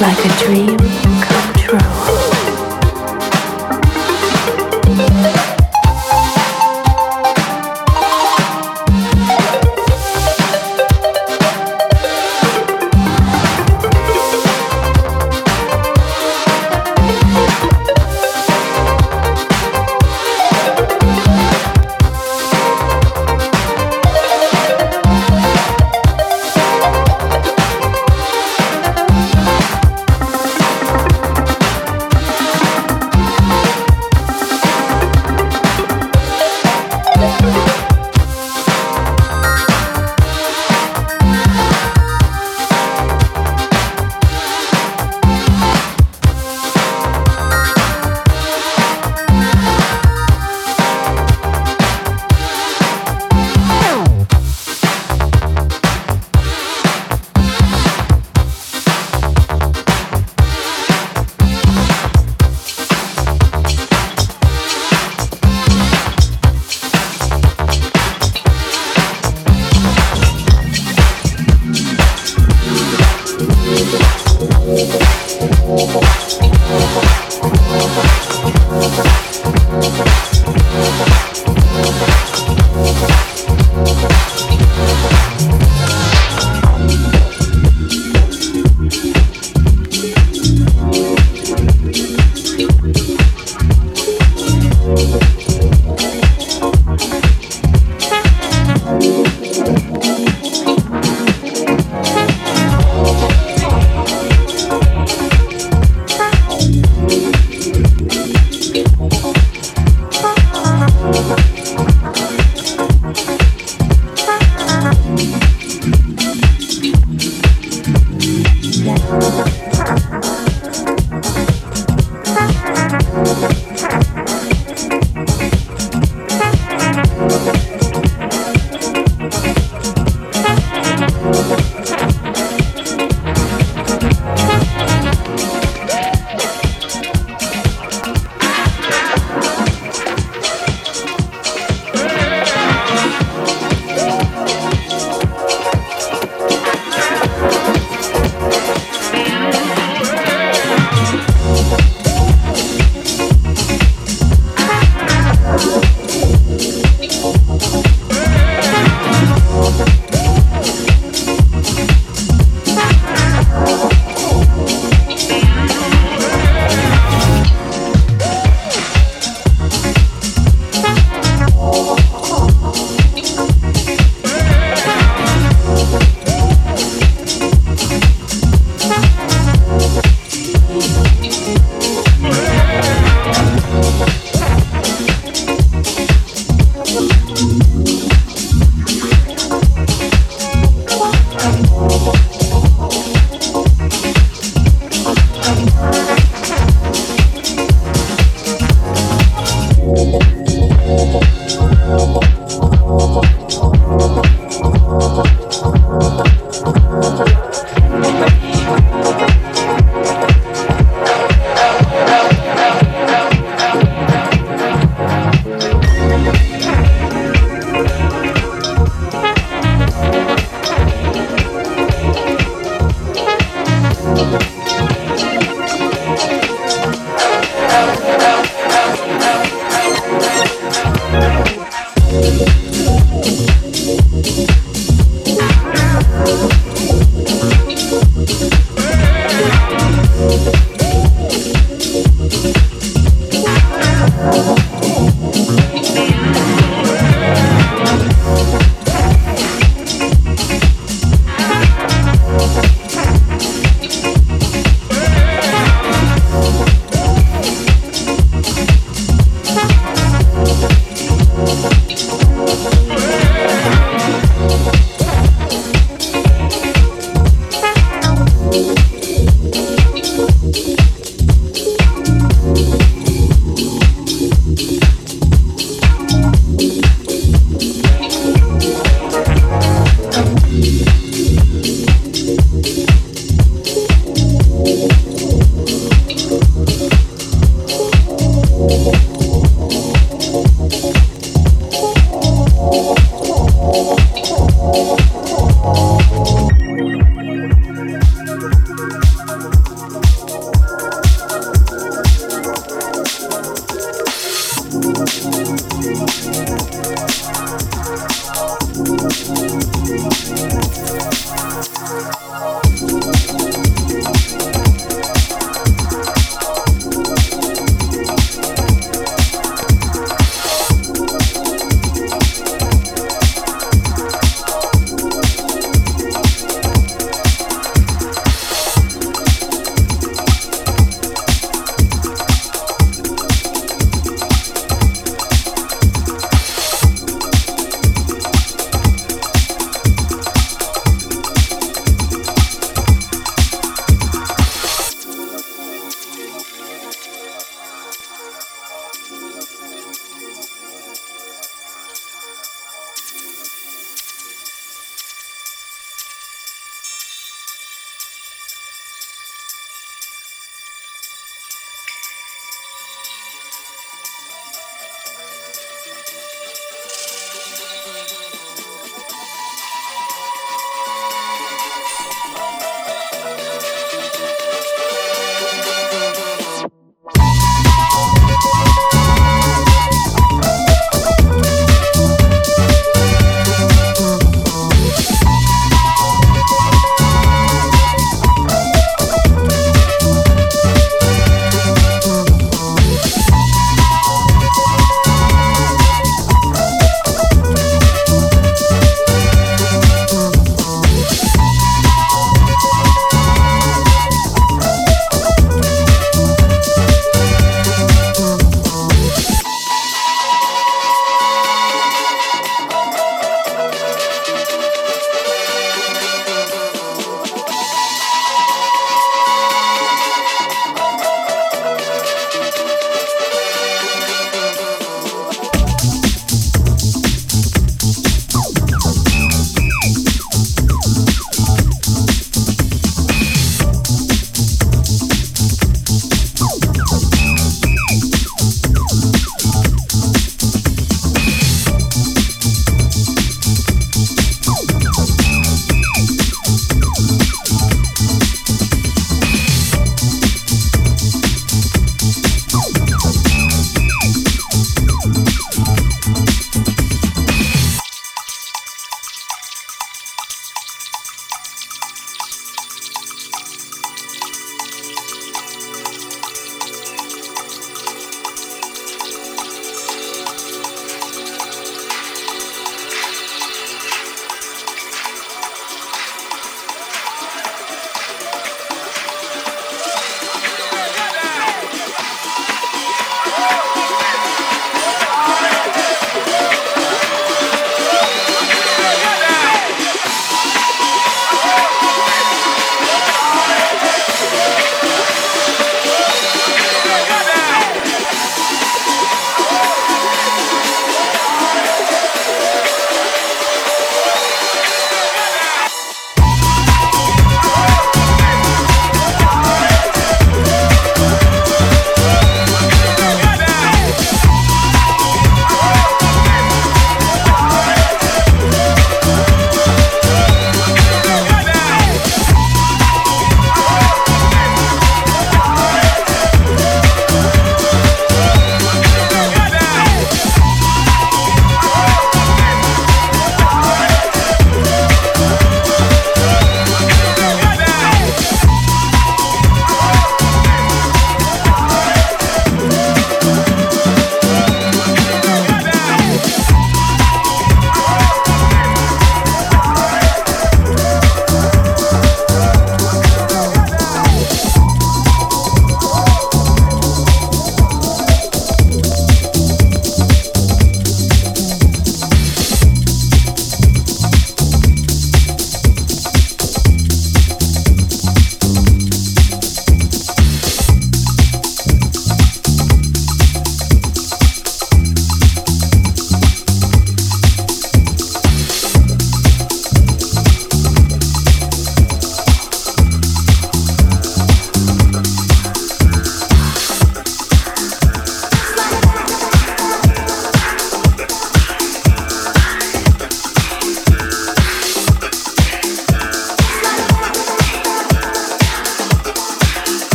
Like a dream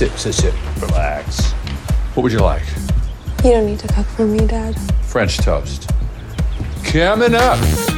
sit, sit, sit. Relax. What would you like? You don't need to cook for me, Dad. French toast. Coming up.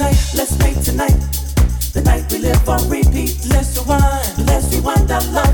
let's make tonight the night we live on repeat. Let's rewind, let's rewind our life.